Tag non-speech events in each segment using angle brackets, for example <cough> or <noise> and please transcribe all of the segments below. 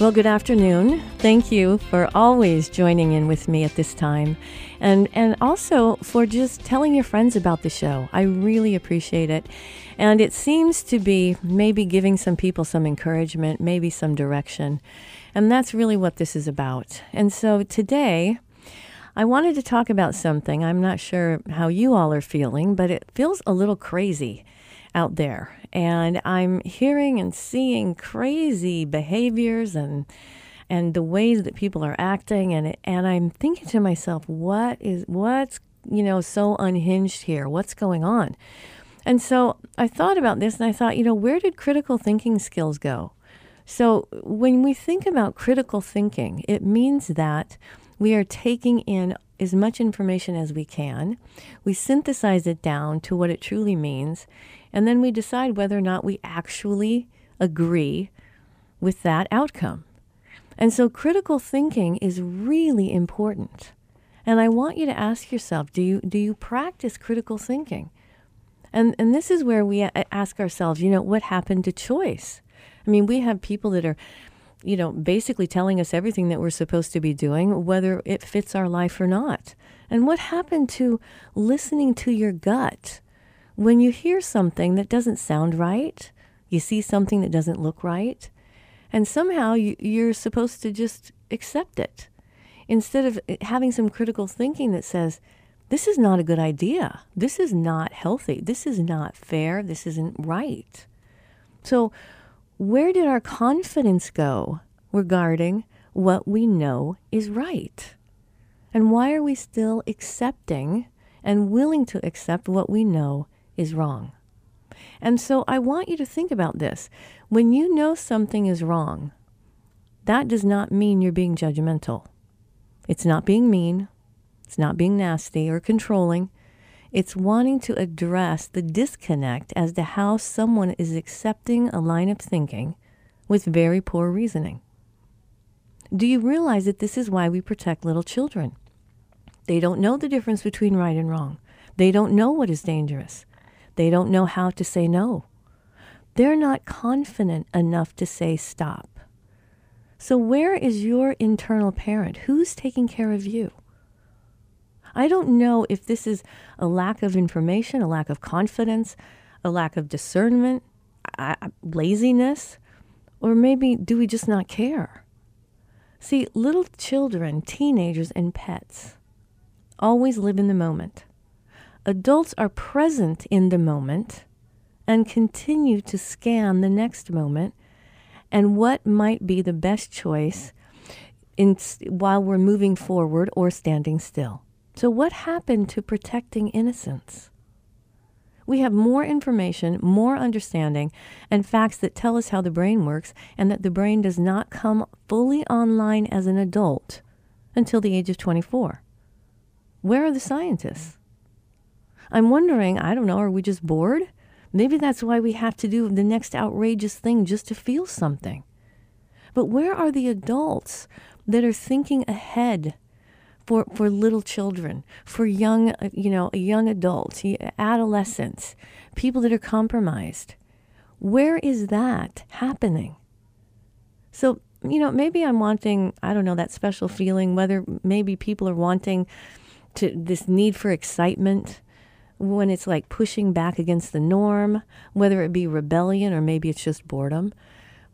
Well, good afternoon. Thank you for always joining in with me at this time. And and also for just telling your friends about the show. I really appreciate it. And it seems to be maybe giving some people some encouragement, maybe some direction. And that's really what this is about. And so today, I wanted to talk about something. I'm not sure how you all are feeling, but it feels a little crazy out there. And I'm hearing and seeing crazy behaviors and and the ways that people are acting and and I'm thinking to myself, what is what's you know so unhinged here? What's going on? And so I thought about this and I thought, you know, where did critical thinking skills go? So when we think about critical thinking, it means that we are taking in as much information as we can. We synthesize it down to what it truly means. And then we decide whether or not we actually agree with that outcome. And so critical thinking is really important. And I want you to ask yourself, do you do you practice critical thinking? And and this is where we ask ourselves, you know, what happened to choice? I mean, we have people that are you know, basically telling us everything that we're supposed to be doing, whether it fits our life or not. And what happened to listening to your gut? When you hear something that doesn't sound right, you see something that doesn't look right, and somehow you, you're supposed to just accept it instead of eh, having some critical thinking that says, this is not a good idea. This is not healthy. This is not fair. This isn't right. So, where did our confidence go regarding what we know is right? And why are we still accepting and willing to accept what we know is wrong? And so I want you to think about this. When you know something is wrong, that does not mean you're being judgmental. It's not being mean. It's not being nasty or controlling. It's wanting to address the disconnect as to how someone is accepting a line of thinking with very poor reasoning. Do you realize that this is why we protect little children? They don't know the difference between right and wrong. They don't know what is dangerous. They don't know how to say no. They're not confident enough to say stop. So, where is your internal parent? Who's taking care of you? I don't know if this is a lack of information, a lack of confidence, a lack of discernment, laziness, or maybe do we just not care? See, little children, teenagers, and pets always live in the moment. Adults are present in the moment and continue to scan the next moment and what might be the best choice in, while we're moving forward or standing still. So, what happened to protecting innocence? We have more information, more understanding, and facts that tell us how the brain works, and that the brain does not come fully online as an adult until the age of 24. Where are the scientists? I'm wondering, I don't know, are we just bored? Maybe that's why we have to do the next outrageous thing just to feel something. But where are the adults that are thinking ahead for, for little children, for young, uh, you know, young adults, adolescents, people that are compromised. Where is that happening? So, you know, maybe I'm wanting, I don't know, that special feeling, whether maybe people are wanting to this need for excitement when it's like pushing back against the norm, whether it be rebellion or maybe it's just boredom.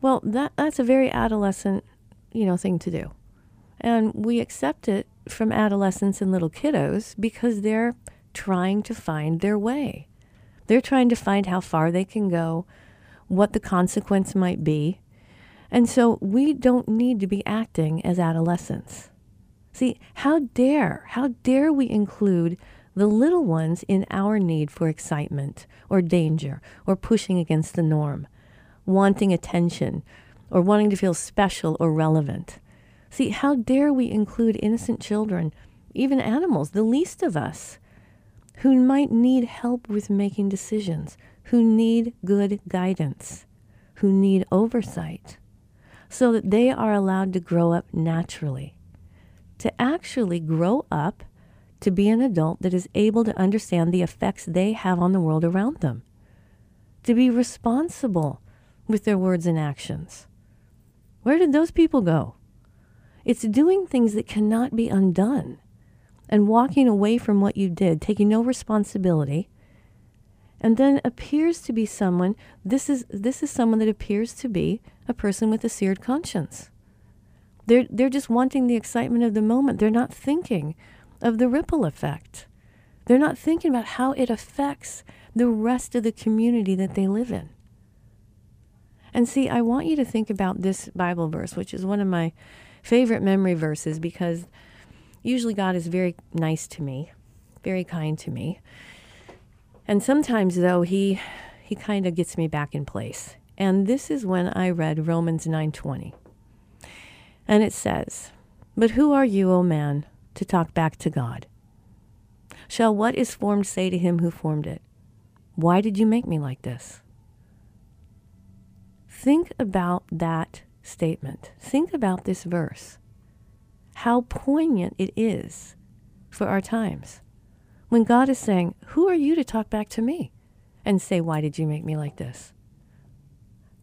Well, that that's a very adolescent, you know, thing to do. And we accept it from adolescents and little kiddos because they're trying to find their way. They're trying to find how far they can go, what the consequence might be. And so we don't need to be acting as adolescents. See, how dare, how dare we include the little ones in our need for excitement or danger or pushing against the norm, wanting attention or wanting to feel special or relevant. See, how dare we include innocent children, even animals, the least of us, who might need help with making decisions, who need good guidance, who need oversight, so that they are allowed to grow up naturally. To actually grow up to be an adult that is able to understand the effects they have on the world around them, to be responsible with their words and actions. Where did those people go? It's doing things that cannot be undone and walking away from what you did, taking no responsibility, and then appears to be someone this is this is someone that appears to be a person with a seared conscience. They're they're just wanting the excitement of the moment. They're not thinking of the ripple effect. They're not thinking about how it affects the rest of the community that they live in. And see, I want you to think about this Bible verse, which is one of my favorite memory verses because usually God is very nice to me, very kind to me. And sometimes though he he kind of gets me back in place. And this is when I read Romans 9:20. And it says, "But who are you, O man, to talk back to God? Shall what is formed say to him who formed it, Why did you make me like this?" Think about that statement. Think about this verse. How poignant it is for our times. When God is saying, Who are you to talk back to me and say, Why did you make me like this?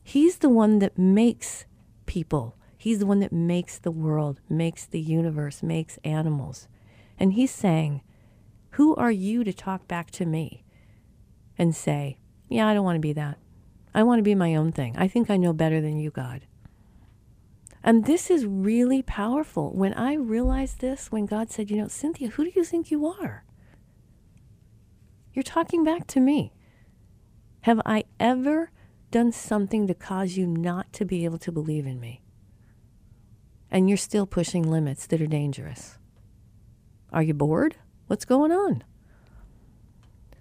He's the one that makes people. He's the one that makes the world, makes the universe, makes animals. And he's saying, Who are you to talk back to me and say, Yeah, I don't want to be that. I want to be my own thing. I think I know better than you, God. And this is really powerful. When I realized this, when God said, You know, Cinthia, who do you think you are? You're talking back to me. Have I ever done something to cause you not to be able to believe in me? And you're still pushing limits that are dangerous. Are you bored? What's going on?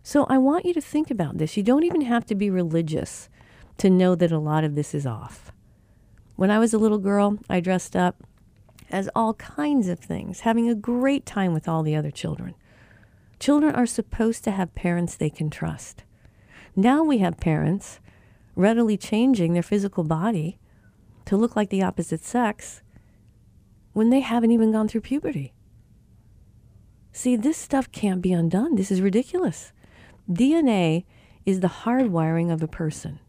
So I want you to think about this. You don't even have to be religious to know that a lot of this is off. When I was a little girl, I dressed up as all kinds of things, having a great time with all the other children. Children are supposed to have parents they can trust. Now we have parents readily changing their physical body to look like the opposite sex when they haven't even gone through puberty. See, this stuff can't be undone. This is ridiculous. DNA is the hardwiring of a person.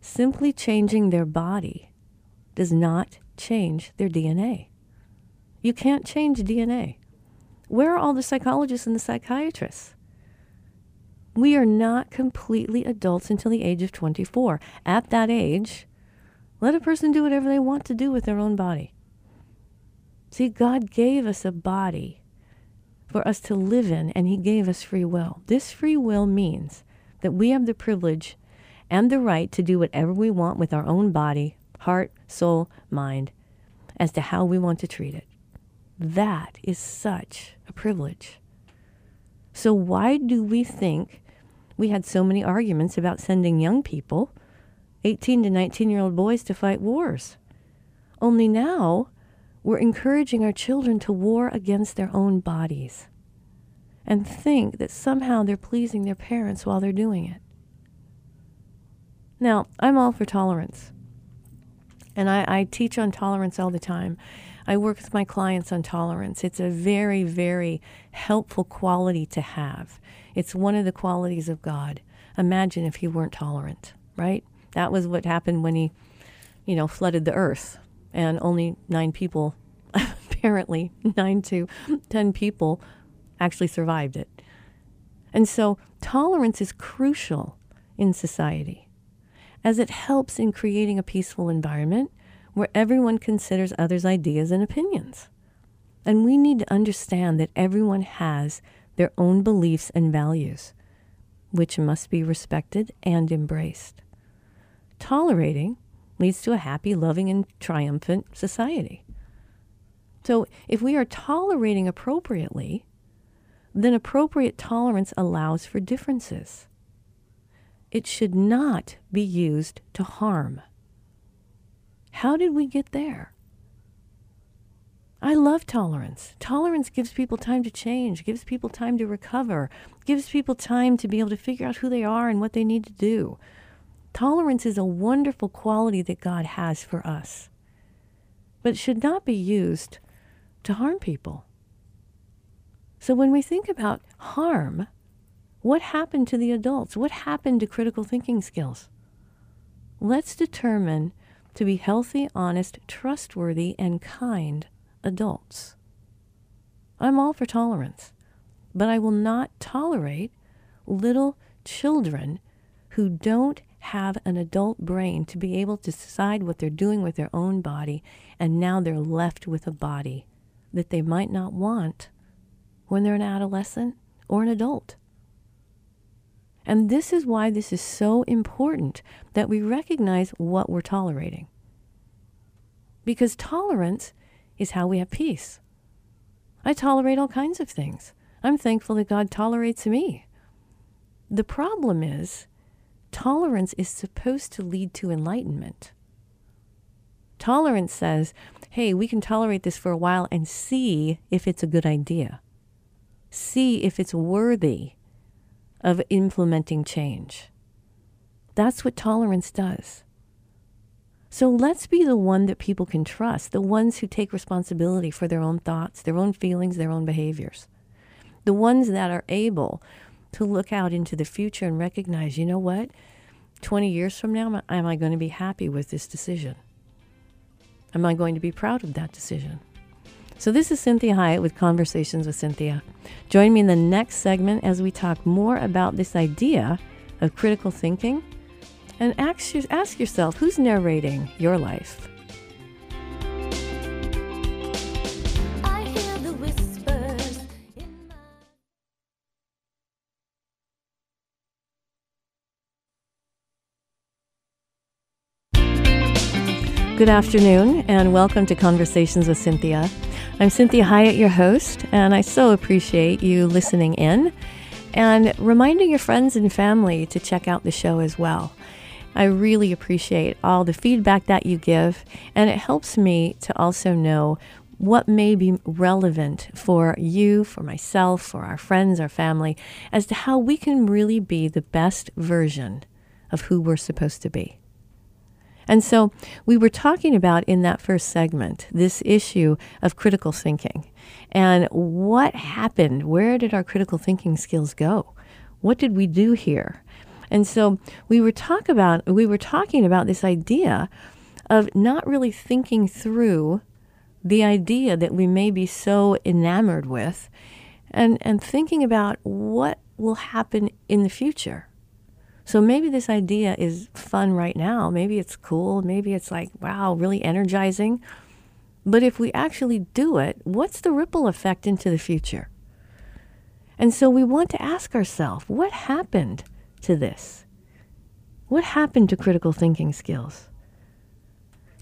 Simply changing their body does not change their DNA. You can't change DNA. Where are all the psychologists and the psychiatrists? We are not completely adults until the age of 24. At that age, let a person do whatever they want to do with their own body. See, God gave us a body for us to live in, and He gave us free will. This free will means that we have the privilege and the right to do whatever we want with our own body heart, soul, mind, as to how we want to treat it. That is such a privilege. So, why do we think we had so many arguments about sending young people, 18 to 19 year old boys, to fight wars? Only now we're encouraging our children to war against their own bodies and think that somehow they're pleasing their parents while they're doing it. Now, I'm all for tolerance and I, I teach on tolerance all the time. I work with my clients on tolerance. It's a very, very helpful quality to have. It's one of the qualities of God. Imagine if he weren't tolerant, right? That was what happened when he, you know, flooded the earth and only nine people, <laughs> apparently, nine to 10 people actually survived it. And so tolerance is crucial in society as it helps in creating a peaceful environment where everyone considers others' ideas and opinions. And we need to understand that everyone has their own beliefs and values, which must be respected and embraced. Tolerating leads to a happy, loving, and triumphant society. So, if we are tolerating appropriately, then appropriate tolerance allows for differences. It should not be used to harm. How did we get there? I love tolerance. Tolerance gives people time to change, gives people time to recover, gives people time to be able to figure out who they are and what they need to do. Tolerance is a wonderful quality that God has for us, but should not be used to harm people. So when we think about harm, what happened to the adults? What happened to critical thinking skills? Let's determine to be healthy, honest, trustworthy, and kind adults. I'm all for tolerance, but I will not tolerate little children who don't have an adult brain to be able to decide what they're doing with their own body, and now they're left with a body that they might not want when they're an adolescent or an adult. And this is why this is so important that we recognize what we're tolerating. Because tolerance is how we have peace. I tolerate all kinds of things. I'm thankful that God tolerates me. The problem is, tolerance is supposed to lead to enlightenment. Tolerance says, hey, we can tolerate this for a while and see if it's a good idea. See if it's worthy of implementing change. That's what tolerance does. So let's be the one that people can trust, the ones who take responsibility for their own thoughts, their own feelings, their own behaviors. The ones that are able to look out into the future and recognize, you know what? 20 years from now, am I going to be happy with this decision? Am I going to be proud of that decision? So, this is Cinthia Hiett with Conversations with Cinthia. Join me in the next segment as we talk more about this idea of critical thinking and ask, ask yourself who's narrating your life? Good afternoon, and welcome to Conversations with Cinthia. I'm Cinthia Hiett, your host, and I so appreciate you listening in and reminding your friends and family to check out the show as well. I really appreciate all the feedback that you give, and it helps me to also know what may be relevant for you, for myself, for our friends, our family, as to how we can really be the best version of who we're supposed to be. And so we were talking about in that first segment this issue of critical thinking and what happened. Where did our critical thinking skills go? What did we do here? And so we were talk about we were talking about this idea of not really thinking through the idea that we may be so enamored with and and thinking about what will happen in the future so maybe this idea is fun right now. Maybe it's cool. Maybe it's like, wow, really energizing. But if we actually do it, what's the ripple effect into the future? And so we want to ask ourselves what happened to this? What happened to critical thinking skills?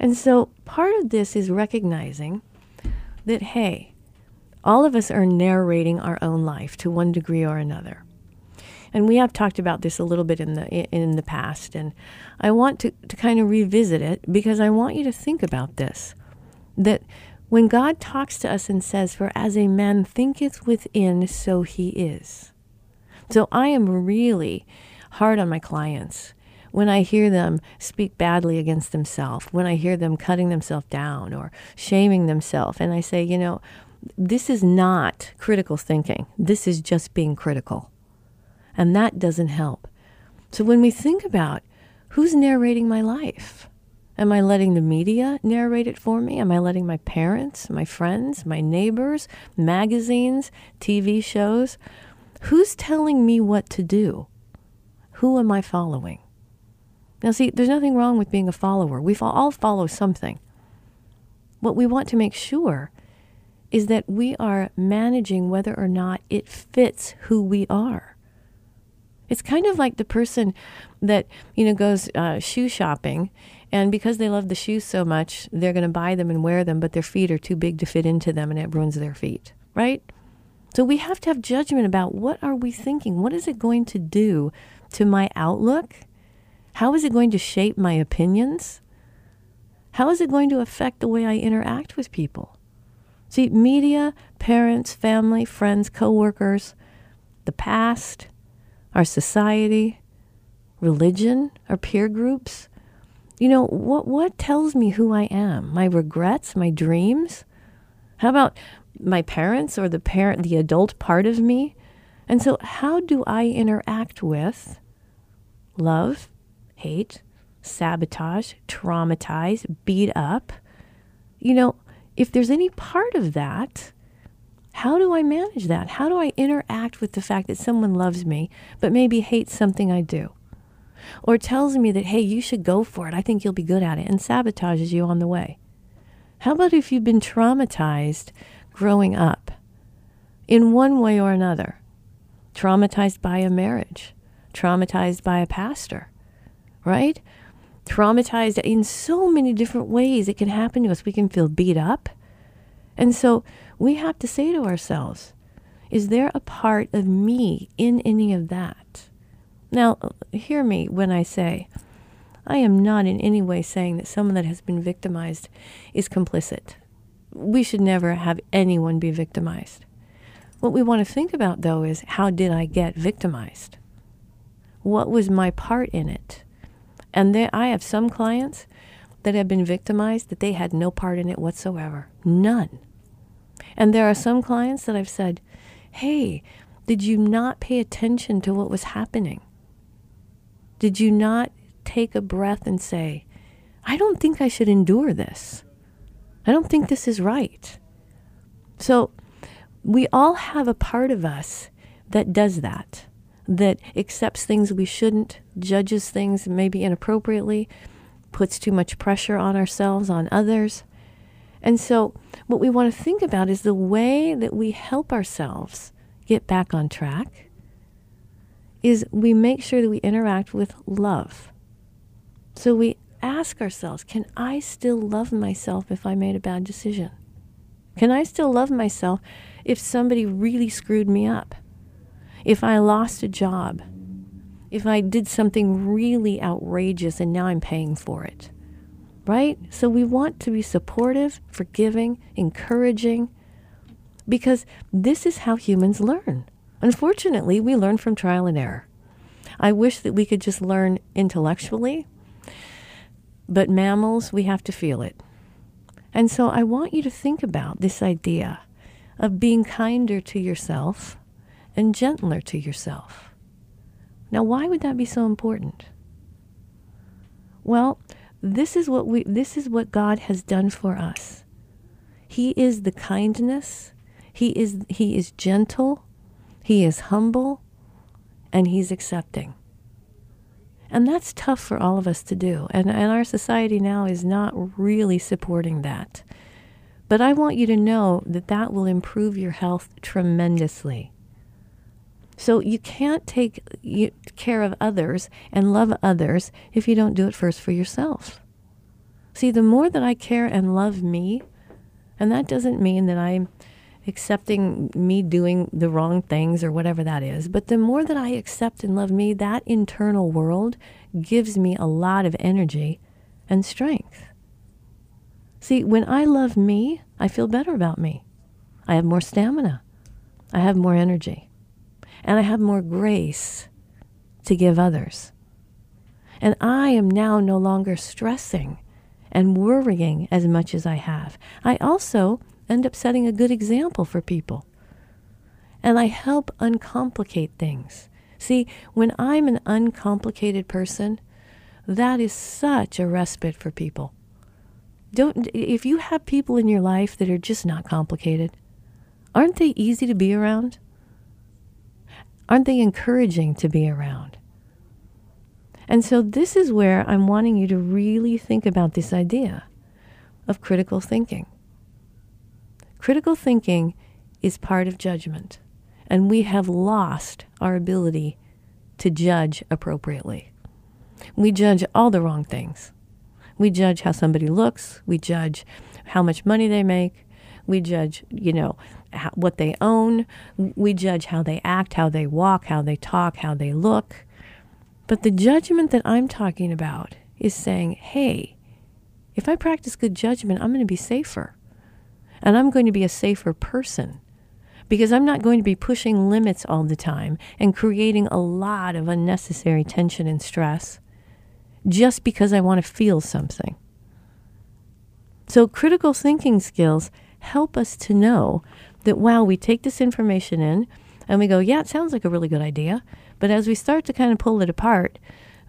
And so part of this is recognizing that, hey, all of us are narrating our own life to one degree or another. And we have talked about this a little bit in the in the past, and I want to, to kind of revisit it because I want you to think about this. That when God talks to us and says, For as a man thinketh within, so he is. So I am really hard on my clients when I hear them speak badly against themselves, when I hear them cutting themselves down or shaming themselves, and I say, you know, this is not critical thinking. This is just being critical. And that doesn't help. So when we think about who's narrating my life, am I letting the media narrate it for me? Am I letting my parents, my friends, my neighbors, magazines, TV shows? Who's telling me what to do? Who am I following? Now, see, there's nothing wrong with being a follower. We all follow something. What we want to make sure is that we are managing whether or not it fits who we are. It's kind of like the person that, you know, goes uh, shoe shopping and because they love the shoes so much, they're going to buy them and wear them, but their feet are too big to fit into them and it ruins their feet, right? So we have to have judgment about what are we thinking? What is it going to do to my outlook how is it going to shape my opinions? How is it going to affect the way I interact with people? See, media, parents, family, friends, coworkers, the past, our society, religion, our peer groups. You know, what what tells me who I am? My regrets, my dreams? How about my parents or the parent the adult part of me? And so how do I interact with love, hate, sabotage, traumatize, beat up. You know, if there's any part of that, how do I manage that? How do I interact with the fact that someone loves me but maybe hates something I do? Or tells me that, hey, you should go for it. I think you'll be good at it, and sabotages you on the way. How about if you've been traumatized growing up in one way or another? Traumatized by a marriage, traumatized by a pastor, right? Traumatized in so many different ways. It can happen to us. We can feel beat up. And so we have to say to ourselves, is there a part of me in any of that? Now, hear me when I say, I am not in any way saying that someone that has been victimized is complicit. We should never have anyone be victimized. What we want to think about, though, is how did I get victimized? What was my part in it? And there, I have some clients that have been victimized that they had no part in it whatsoever. None. And there are some clients that I've said, hey, did you not pay attention to what was happening? Did you not take a breath and say, I don't think I should endure this? I don't think this is right. So we all have a part of us that does that that accepts things we shouldn't, judges things maybe inappropriately, puts too much pressure on ourselves, on others. And so, what we want to think about is the way that we help ourselves get back on track is we make sure that we interact with love. So we ask ourselves, can I still love myself if I made a bad decision? Can I still love myself if somebody really screwed me up? if I lost a job, if I did something really outrageous and now I'm paying for it, right? So we want to be supportive, forgiving, encouraging, because this is how humans learn. Unfortunately, we learn from trial and error. I wish that we could just learn intellectually, but mammals, we have to feel it. And so I want you to think about this idea of being kinder to yourself and gentler to yourself. Now, why would that be so important? Well, this is what we this is what God has done for us. He is the kindness, he is he is gentle, he is humble, and he's accepting. And that's tough for all of us to do. And, and our society now is not really supporting that. But I want you to know that that will improve your health tremendously. So you can't take care of others and love others if you don't do it first for yourself. See, the more that I care and love me, and that doesn't mean that I'm accepting me doing the wrong things or whatever that is, but the more that I accept and love me, that internal world gives me a lot of energy and strength. See, when I love me, I feel better about me. I have more stamina. I have more energy and I have more grace to give others. And I am now no longer stressing and worrying as much as I have. I also end up setting a good example for people. And I help uncomplicate things. See, when I'm an uncomplicated person, that is such a respite for people. Don't if you have people in your life that are just not complicated, aren't they easy to be around? Aren't they encouraging to be around? And so this is where I'm wanting you to really think about this idea of critical thinking. Critical thinking is part of judgment, and we have lost our ability to judge appropriately. We judge all the wrong things. We judge how somebody looks, we judge how much money they make, we judge, you know, how, what they own, we judge how they act, how they walk, how they talk, how they look. But the judgment that I'm talking about is saying, hey, if I practice good judgment, I'm going to be safer. And I'm going to be a safer person because I'm not going to be pushing limits all the time and creating a lot of unnecessary tension and stress just because I want to feel something. So, critical thinking skills help us to know that while we take this information in and we go, yeah, it sounds like a really good idea. But as we start to kind of pull it apart,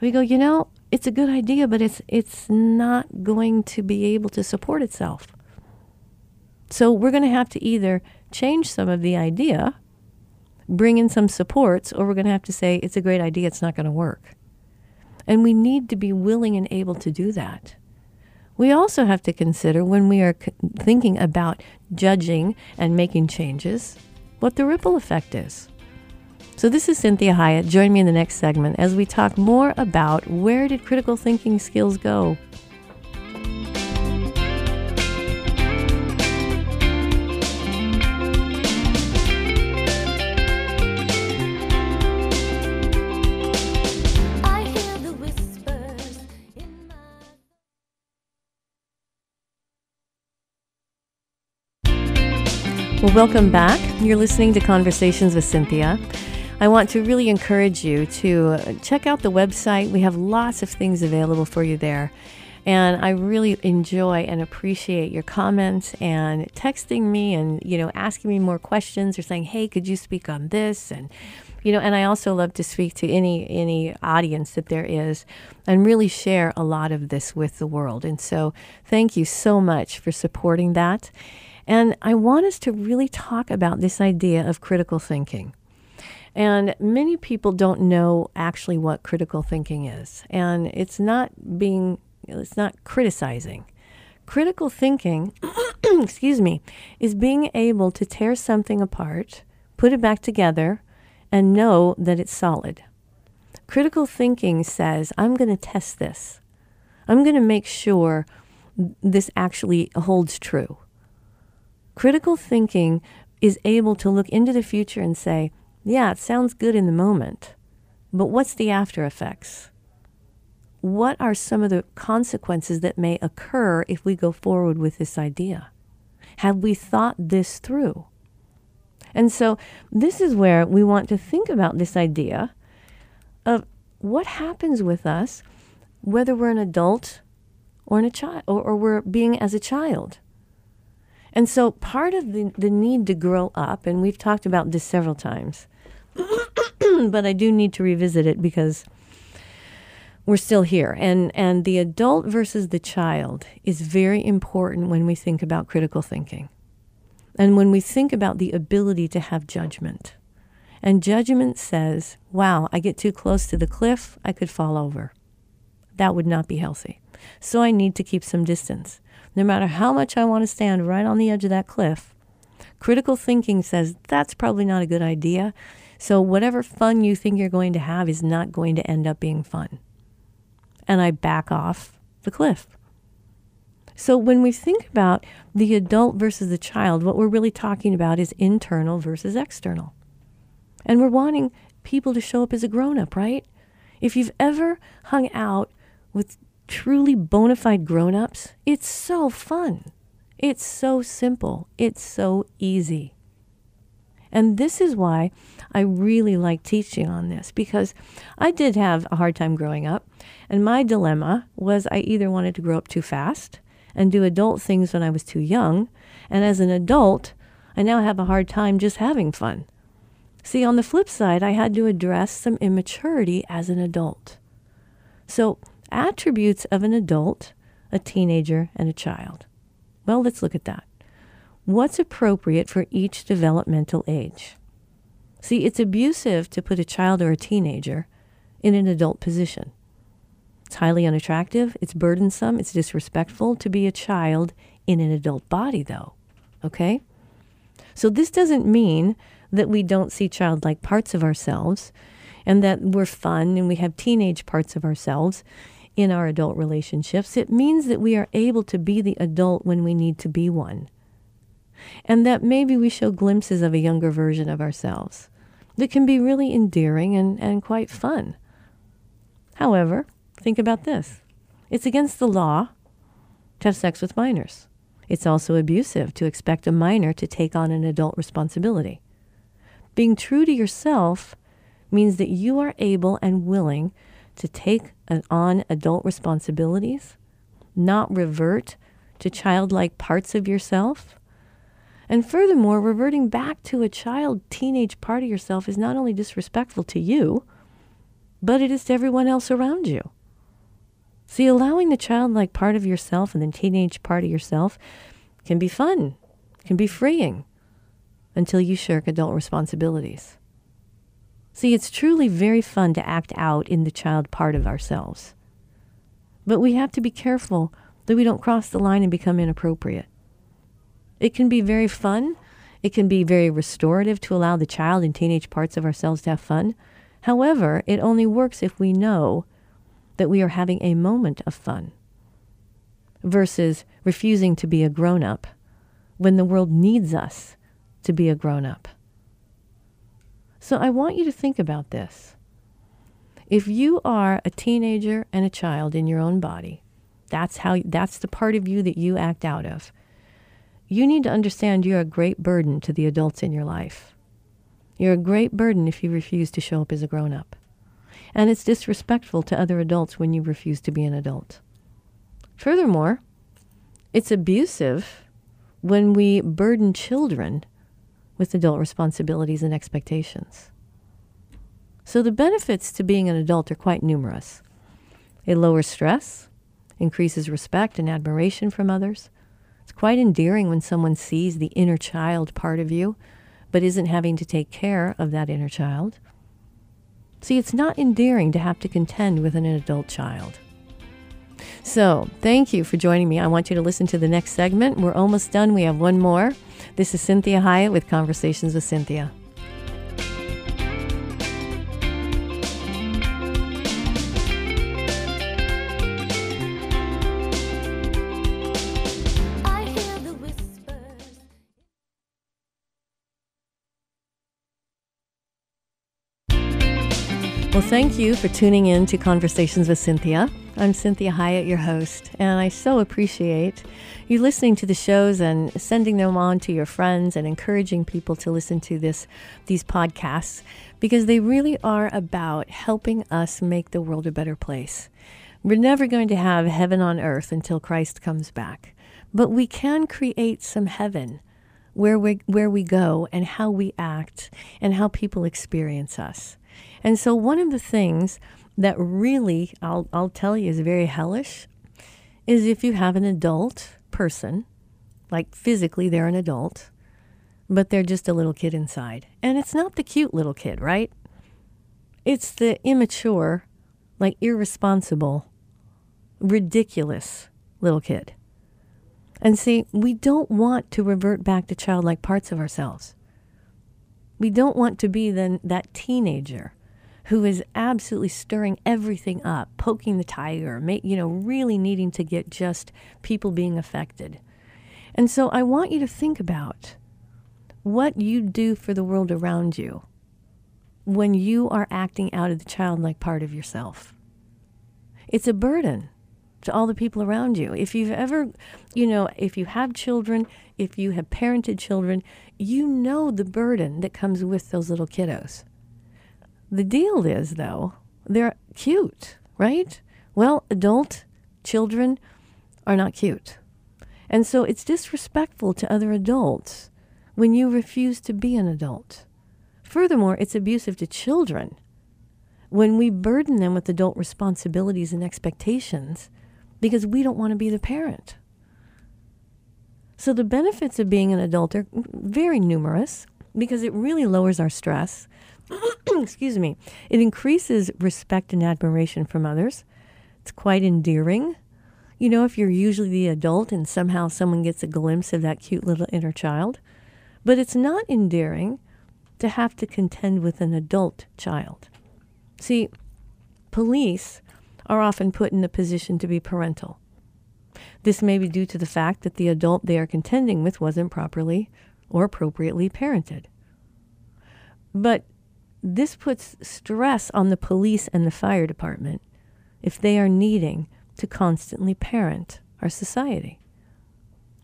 we go, you know, it's a good idea, but it's it's not going to be able to support itself. So we're going to have to either change some of the idea, bring in some supports, or we're going to have to say it's a great idea, it's not going to work. And we need to be willing and able to do that. We also have to consider when we are thinking about judging and making changes what the ripple effect is. So, this is Cinthia Hiett. Join me in the next segment as we talk more about where did critical thinking skills go? Welcome back. You're listening to Conversations with Cinthia. I want to really encourage you to check out the website. We have lots of things available for you there. And I really enjoy and appreciate your comments and texting me and, you know, asking me more questions or saying, hey, could you speak on this? And, you know, and I also love to speak to any any audience that there is and really share a lot of this with the world. And so thank you so much for supporting that. And I want us to really talk about this idea of critical thinking. And many people don't know actually what critical thinking is. And it's not being, it's not criticizing. Critical thinking, <clears throat> excuse me, is being able to tear something apart, put it back together, and know that it's solid. Critical thinking says, I'm going to test this. I'm going to make sure this actually holds true. Critical thinking is able to look into the future and say, yeah, it sounds good in the moment, but what's the after effects? What are some of the consequences that may occur if we go forward with this idea? Have we thought this through? And so, this is where we want to think about this idea of what happens with us, whether we're an adult or, in a child, or, or we're being as a child. And so, part of the, the need to grow up, and we've talked about this several times, <clears throat> but I do need to revisit it because we're still here. And, and the adult versus the child is very important when we think about critical thinking. And when we think about the ability to have judgment. And judgment says, wow, I get too close to the cliff, I could fall over. That would not be healthy. So I need to keep some distance. No matter how much I want to stand right on the edge of that cliff, critical thinking says that's probably not a good idea. So, whatever fun you think you're going to have is not going to end up being fun. And I back off the cliff. So, when we think about the adult versus the child, what we're really talking about is internal versus external. And we're wanting people to show up as a grown up, right? If you've ever hung out with truly bona fide grown ups, it's so fun. It's so simple. It's so easy. And this is why I really like teaching on this because I did have a hard time growing up. And my dilemma was I either wanted to grow up too fast and do adult things when I was too young. And as an adult, I now have a hard time just having fun. See, on the flip side, I had to address some immaturity as an adult. So, attributes of an adult, a teenager, and a child. Well, let's look at that. What's appropriate for each developmental age? See, it's abusive to put a child or a teenager in an adult position. It's highly unattractive, it's burdensome, it's disrespectful to be a child in an adult body, though. Okay? So, this doesn't mean that we don't see childlike parts of ourselves and that we're fun and we have teenage parts of ourselves in our adult relationships. It means that we are able to be the adult when we need to be one. And that maybe we show glimpses of a younger version of ourselves that can be really endearing and, and quite fun. However, think about this it's against the law to have sex with minors. It's also abusive to expect a minor to take on an adult responsibility. Being true to yourself means that you are able and willing to take on adult responsibilities, not revert to childlike parts of yourself. And furthermore, reverting back to a child teenage part of yourself is not only disrespectful to you, but it is to everyone else around you. See, allowing the childlike part of yourself and the teenage part of yourself can be fun, can be freeing until you shirk adult responsibilities. See, it's truly very fun to act out in the child part of ourselves. But we have to be careful that we don't cross the line and become inappropriate. It can be very fun. It can be very restorative to allow the child and teenage parts of ourselves to have fun. However, it only works if we know that we are having a moment of fun versus refusing to be a grown up when the world needs us to be a grown up. So I want you to think about this. If you are a teenager and a child in your own body, that's how that's the part of you that you act out of. You need to understand you're a great burden to the adults in your life. You're a great burden if you refuse to show up as a grown up. And it's disrespectful to other adults when you refuse to be an adult. Furthermore, it's abusive when we burden children with adult responsibilities and expectations. So, the benefits to being an adult are quite numerous. It lowers stress, increases respect and admiration from others. It's quite endearing when someone sees the inner child part of you, but isn't having to take care of that inner child. See, it's not endearing to have to contend with an adult child. So, thank you for joining me. I want you to listen to the next segment. We're almost done. We have one more. This is Cinthia Hiett with Conversations with Cinthia. Well, thank you for tuning in to Conversations with Cinthia. I'm Cinthia Hiett, your host, and I so appreciate you listening to the shows and sending them on to your friends and encouraging people to listen to this these podcasts because they really are about helping us make the world a better place. We're never going to have heaven on earth until Christ comes back, but we can create some heaven where we where we go and how we act and how people experience us. And so, one of the things that really, I'll, I'll tell you, is very hellish is if you have an adult person, like physically they're an adult, but they're just a little kid inside. And it's not the cute little kid, right? It's the immature, like irresponsible, ridiculous little kid. And see, we don't want to revert back to childlike parts of ourselves. We don't want to be then that teenager who is absolutely stirring everything up, poking the tiger, you know, really needing to get just people being affected. And so I want you to think about what you do for the world around you when you are acting out of the childlike part of yourself. It's a burden to all the people around you. If you've ever, you know, if you have children, if you have parented children, you know the burden that comes with those little kiddos. The deal is, though, they're cute, right? Well, adult children are not cute. And so it's disrespectful to other adults when you refuse to be an adult. Furthermore, it's abusive to children when we burden them with adult responsibilities and expectations because we don't want to be the parent. So the benefits of being an adult are very numerous because it really lowers our stress. <coughs> Excuse me. It increases respect and admiration from others. It's quite endearing. You know, if you're usually the adult and somehow someone gets a glimpse of that cute little inner child. But it's not endearing to have to contend with an adult child. See, police are often put in a position to be parental. This may be due to the fact that the adult they are contending with wasn't properly or appropriately parented. But this puts stress on the police and the fire department if they are needing to constantly parent our society.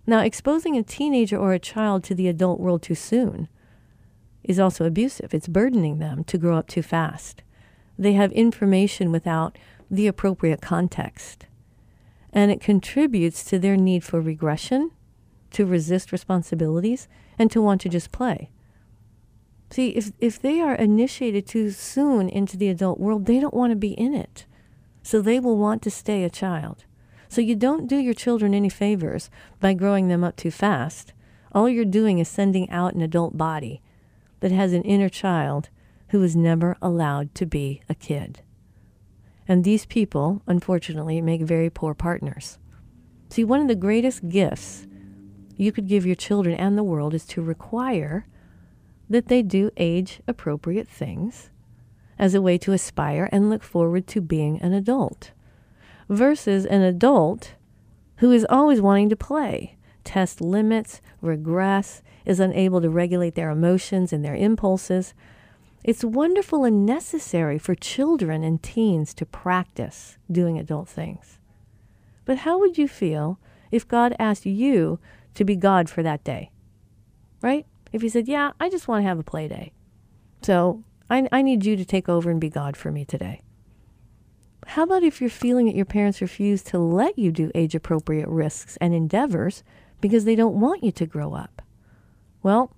Now, exposing a teenager or a child to the adult world too soon is also abusive. It's burdening them to grow up too fast. They have information without the appropriate context. And it contributes to their need for regression, to resist responsibilities, and to want to just play. See, if, if they are initiated too soon into the adult world, they don't want to be in it. So they will want to stay a child. So you don't do your children any favors by growing them up too fast. All you're doing is sending out an adult body that has an inner child who was never allowed to be a kid. And these people, unfortunately, make very poor partners. See, one of the greatest gifts you could give your children and the world is to require that they do age appropriate things as a way to aspire and look forward to being an adult, versus an adult who is always wanting to play, test limits, regress, is unable to regulate their emotions and their impulses, it's wonderful and necessary for children and teens to practice doing adult things. But how would you feel if God asked you to be God for that day? Right? If He said, Yeah, I just want to have a play day. So I, I need you to take over and be God for me today. How about if you're feeling that your parents refuse to let you do age appropriate risks and endeavors because they don't want you to grow up? Well,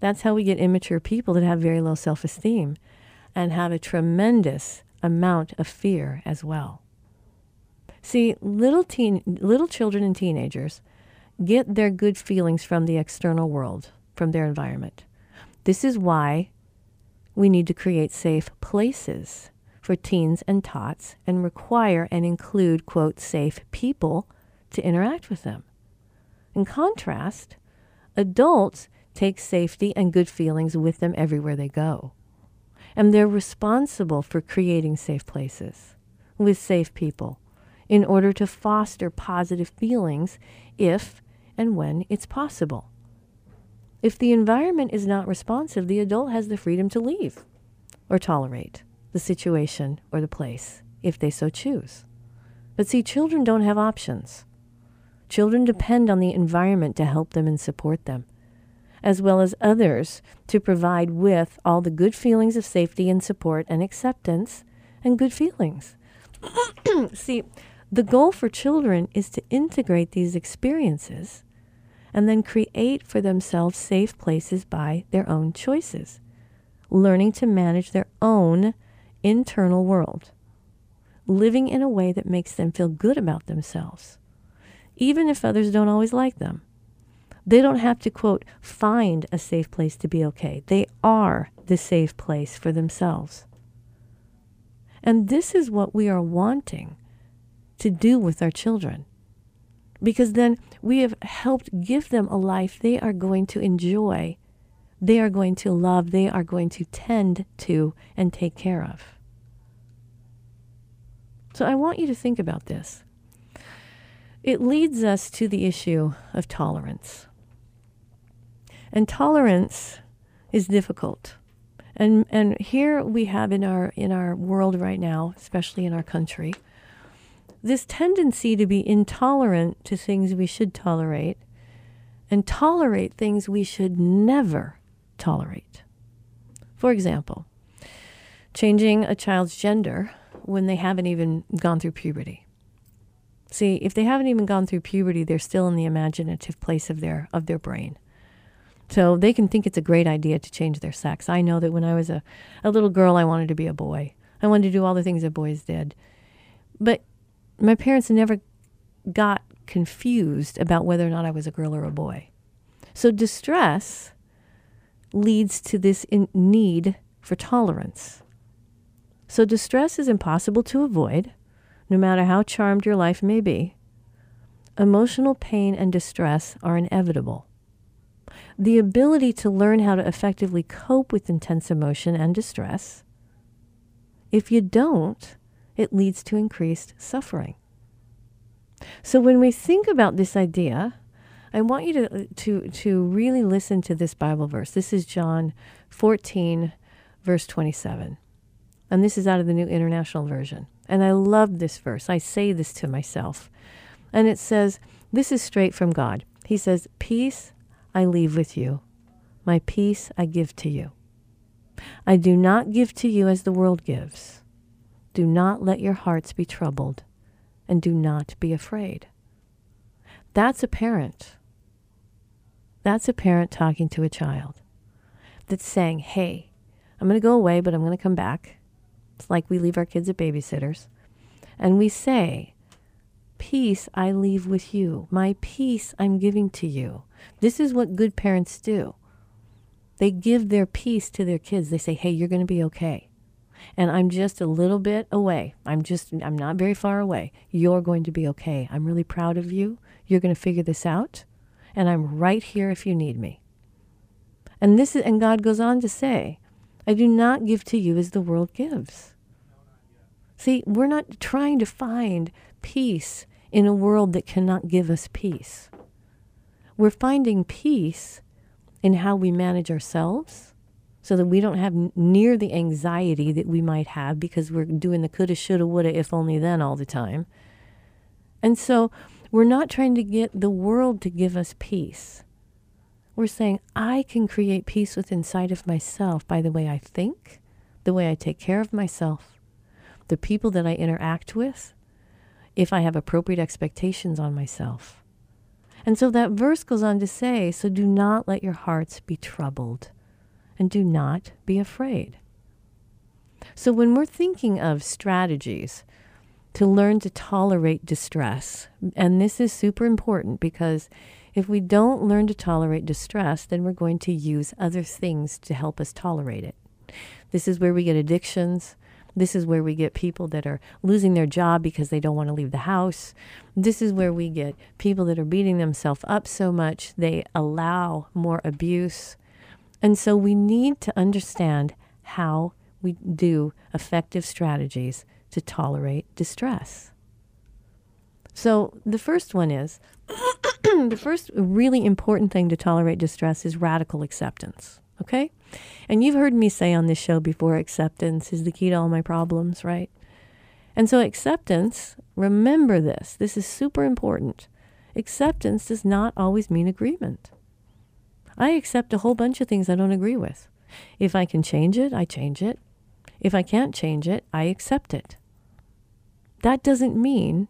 that's how we get immature people that have very low self esteem and have a tremendous amount of fear as well. See, little teen little children and teenagers get their good feelings from the external world, from their environment. This is why we need to create safe places for teens and tots and require and include, quote, safe people to interact with them. In contrast, adults take safety and good feelings with them everywhere they go. And they're responsible for creating safe places with safe people in order to foster positive feelings if and when it's possible. If the environment is not responsive, the adult has the freedom to leave or tolerate the situation or the place if they so choose. But see, children don't have options. Children depend on the environment to help them and support them as well as others to provide with all the good feelings of safety and support and acceptance and good feelings. <clears throat> See, the goal for children is to integrate these experiences and then create for themselves safe places by their own choices, learning to manage their own internal world, living in a way that makes them feel good about themselves, even if others don't always like them. They don't have to, quote, find a safe place to be okay. They are the safe place for themselves. And this is what we are wanting to do with our children. Because then we have helped give them a life they are going to enjoy, they are going to love, they are going to tend to and take care of. So I want you to think about this. It leads us to the issue of tolerance. And tolerance is difficult. And and here we have in our in our world right now, especially in our country, this tendency to be intolerant to things we should tolerate and tolerate things we should never tolerate. For example, changing a child's gender when they haven't even gone through puberty. See, if they haven't even gone through puberty, they're still in the imaginative place of their of their brain. So they can think it's a great idea to change their sex. I know that when I was a, a little girl, I wanted to be a boy. I wanted to do all the things that boys did. But my parents never got confused about whether or not I was a girl or a boy. So distress leads to this need for tolerance. So distress is impossible to avoid, no matter how charmed your life may be. Emotional pain and distress are inevitable the ability to learn how to effectively cope with intense emotion and distress. If you don't, it leads to increased suffering. So when we think about this idea, I want you to, to, to really listen to this Bible verse. This is John 14, verse 27. And this is out of the New International Version. And I love this verse. I say this to myself. And it says, This is straight from God. He says, Peace I leave with you. My peace I give to you. I do not give to you as the world gives. Do not let your hearts be troubled, and do not be afraid. That's a parent. That's a parent talking to a child that's saying, Hey, I'm going to go away, but I'm going to come back. It's like we leave our kids at babysitters. And we say, Peace I leave with you. My peace I'm giving to you. This is what good parents do. They give their peace to their kids. They say, hey, you're going to be okay. And I'm just a little bit away. I'm just, I'm not very far away. You're going to be okay. I'm really proud of you. You're going to figure this out. And I'm right here if you need me. And this is, and God goes on to say, I do not give to you as the world gives. See, we're not trying to find peace in a world that cannot give us peace. We're finding peace in how we manage ourselves so that we don't have near the anxiety that we might have because we're doing the coulda, shoulda, woulda, if only then all the time. And so we're not trying to get the world to give us peace. We're saying, I can create peace within inside of myself by the way I think, the way I take care of myself, the people that I interact with, if I have appropriate expectations on myself. And so that verse goes on to say, So do not let your hearts be troubled, and do not be afraid. So when we're thinking of strategies to learn to tolerate distress, and this is super important because if we don't learn to tolerate distress, then we're going to use other things to help us tolerate it. This is where we get addictions. This is where we get people that are losing their job because they don't want to leave the house. This is where we get people that are beating themselves up so much they allow more abuse. And so we need to understand how we do effective strategies to tolerate distress. So the first one is <clears throat> the first really important thing to tolerate distress is radical acceptance. Okay? And you've heard me say on this show before acceptance is the key to all my problems, right? And so, acceptance, remember this, this is super important. Acceptance does not always mean agreement. I accept a whole bunch of things I don't agree with. If I can change it, I change it. If I can't change it, I accept it. That doesn't mean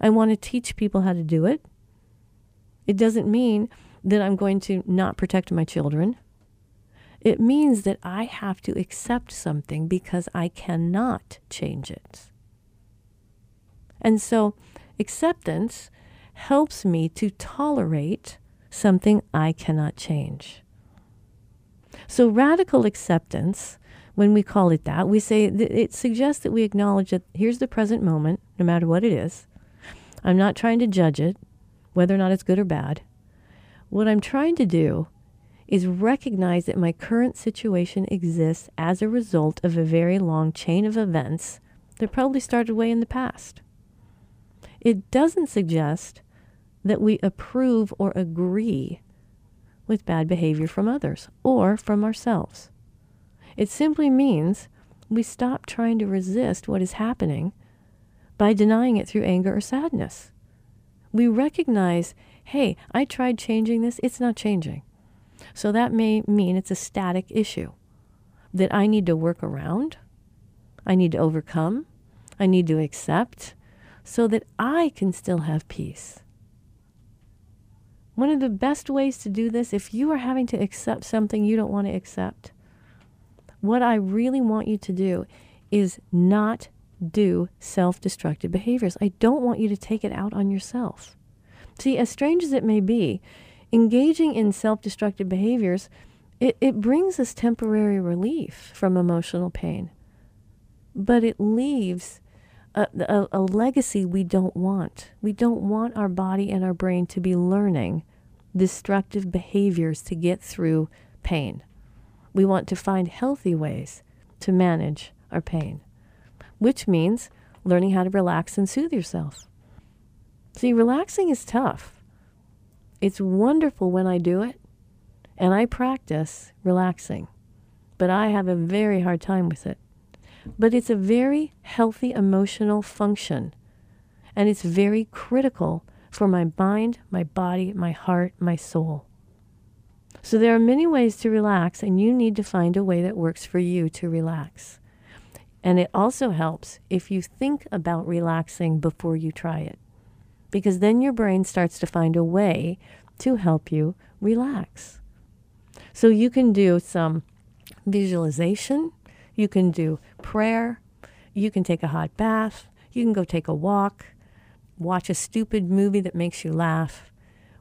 I want to teach people how to do it. It doesn't mean that I'm going to not protect my children. It means that I have to accept something because I cannot change it. And so acceptance helps me to tolerate something I cannot change. So radical acceptance, when we call it that, we say it suggests that we acknowledge that here's the present moment, no matter what it is. I'm not trying to judge it, whether or not it's good or bad. What I'm trying to do is recognize that my current situation exists as a result of a very long chain of events that probably started way in the past. It doesn't suggest that we approve or agree with bad behavior from others or from ourselves. It simply means we stop trying to resist what is happening by denying it through anger or sadness. We recognize, hey, I tried changing this, it's not changing. So that may mean it's a static issue that I need to work around, I need to overcome, I need to accept, so that I can still have peace. One of the best ways to do this, if you are having to accept something you don't want to accept, what I really want you to do is not do self destructive behaviors. I don't want you to take it out on yourself. See, as strange as it may be, engaging in self destructive behaviors, it, it brings us temporary relief from emotional pain, but it leaves a, a, a, legacy we don't want. We don't want our body and our brain to be learning destructive behaviors to get through pain. We want to find healthy ways to manage our pain, which means learning how to relax and soothe yourself. See, relaxing is tough. It's wonderful when I do it, and I practice relaxing, but I have a very hard time with it. But it's a very healthy emotional function, and it's very critical for my mind, my body, my heart, my soul. So there are many ways to relax, and you need to find a way that works for you to relax. And it also helps if you think about relaxing before you try it, because then your brain starts to find a way to help you relax. So you can do some visualization, you can do prayer, you can take a hot bath, you can go take a walk, watch a stupid movie that makes you laugh.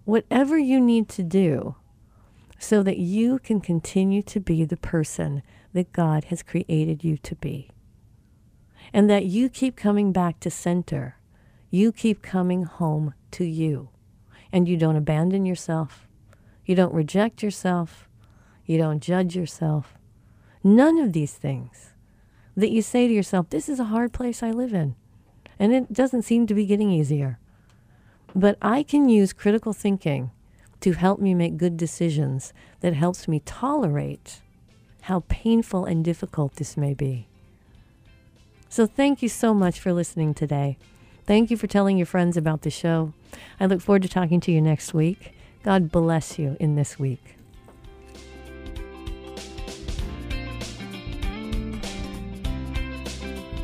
Whatever you need to do so that you can continue to be the person that God has created you to be. And that you keep coming back to center. You keep coming home to you. And you don't abandon yourself. You don't reject yourself. You don't judge yourself. None of these things that you say to yourself, this is a hard place I live in. And it doesn't seem to be getting easier. But I can use critical thinking to help me make good decisions that helps me tolerate how painful and difficult this may be. So thank you so much for listening today. Thank you for telling your friends about the show. I look forward to talking to you next week. God bless you in this week.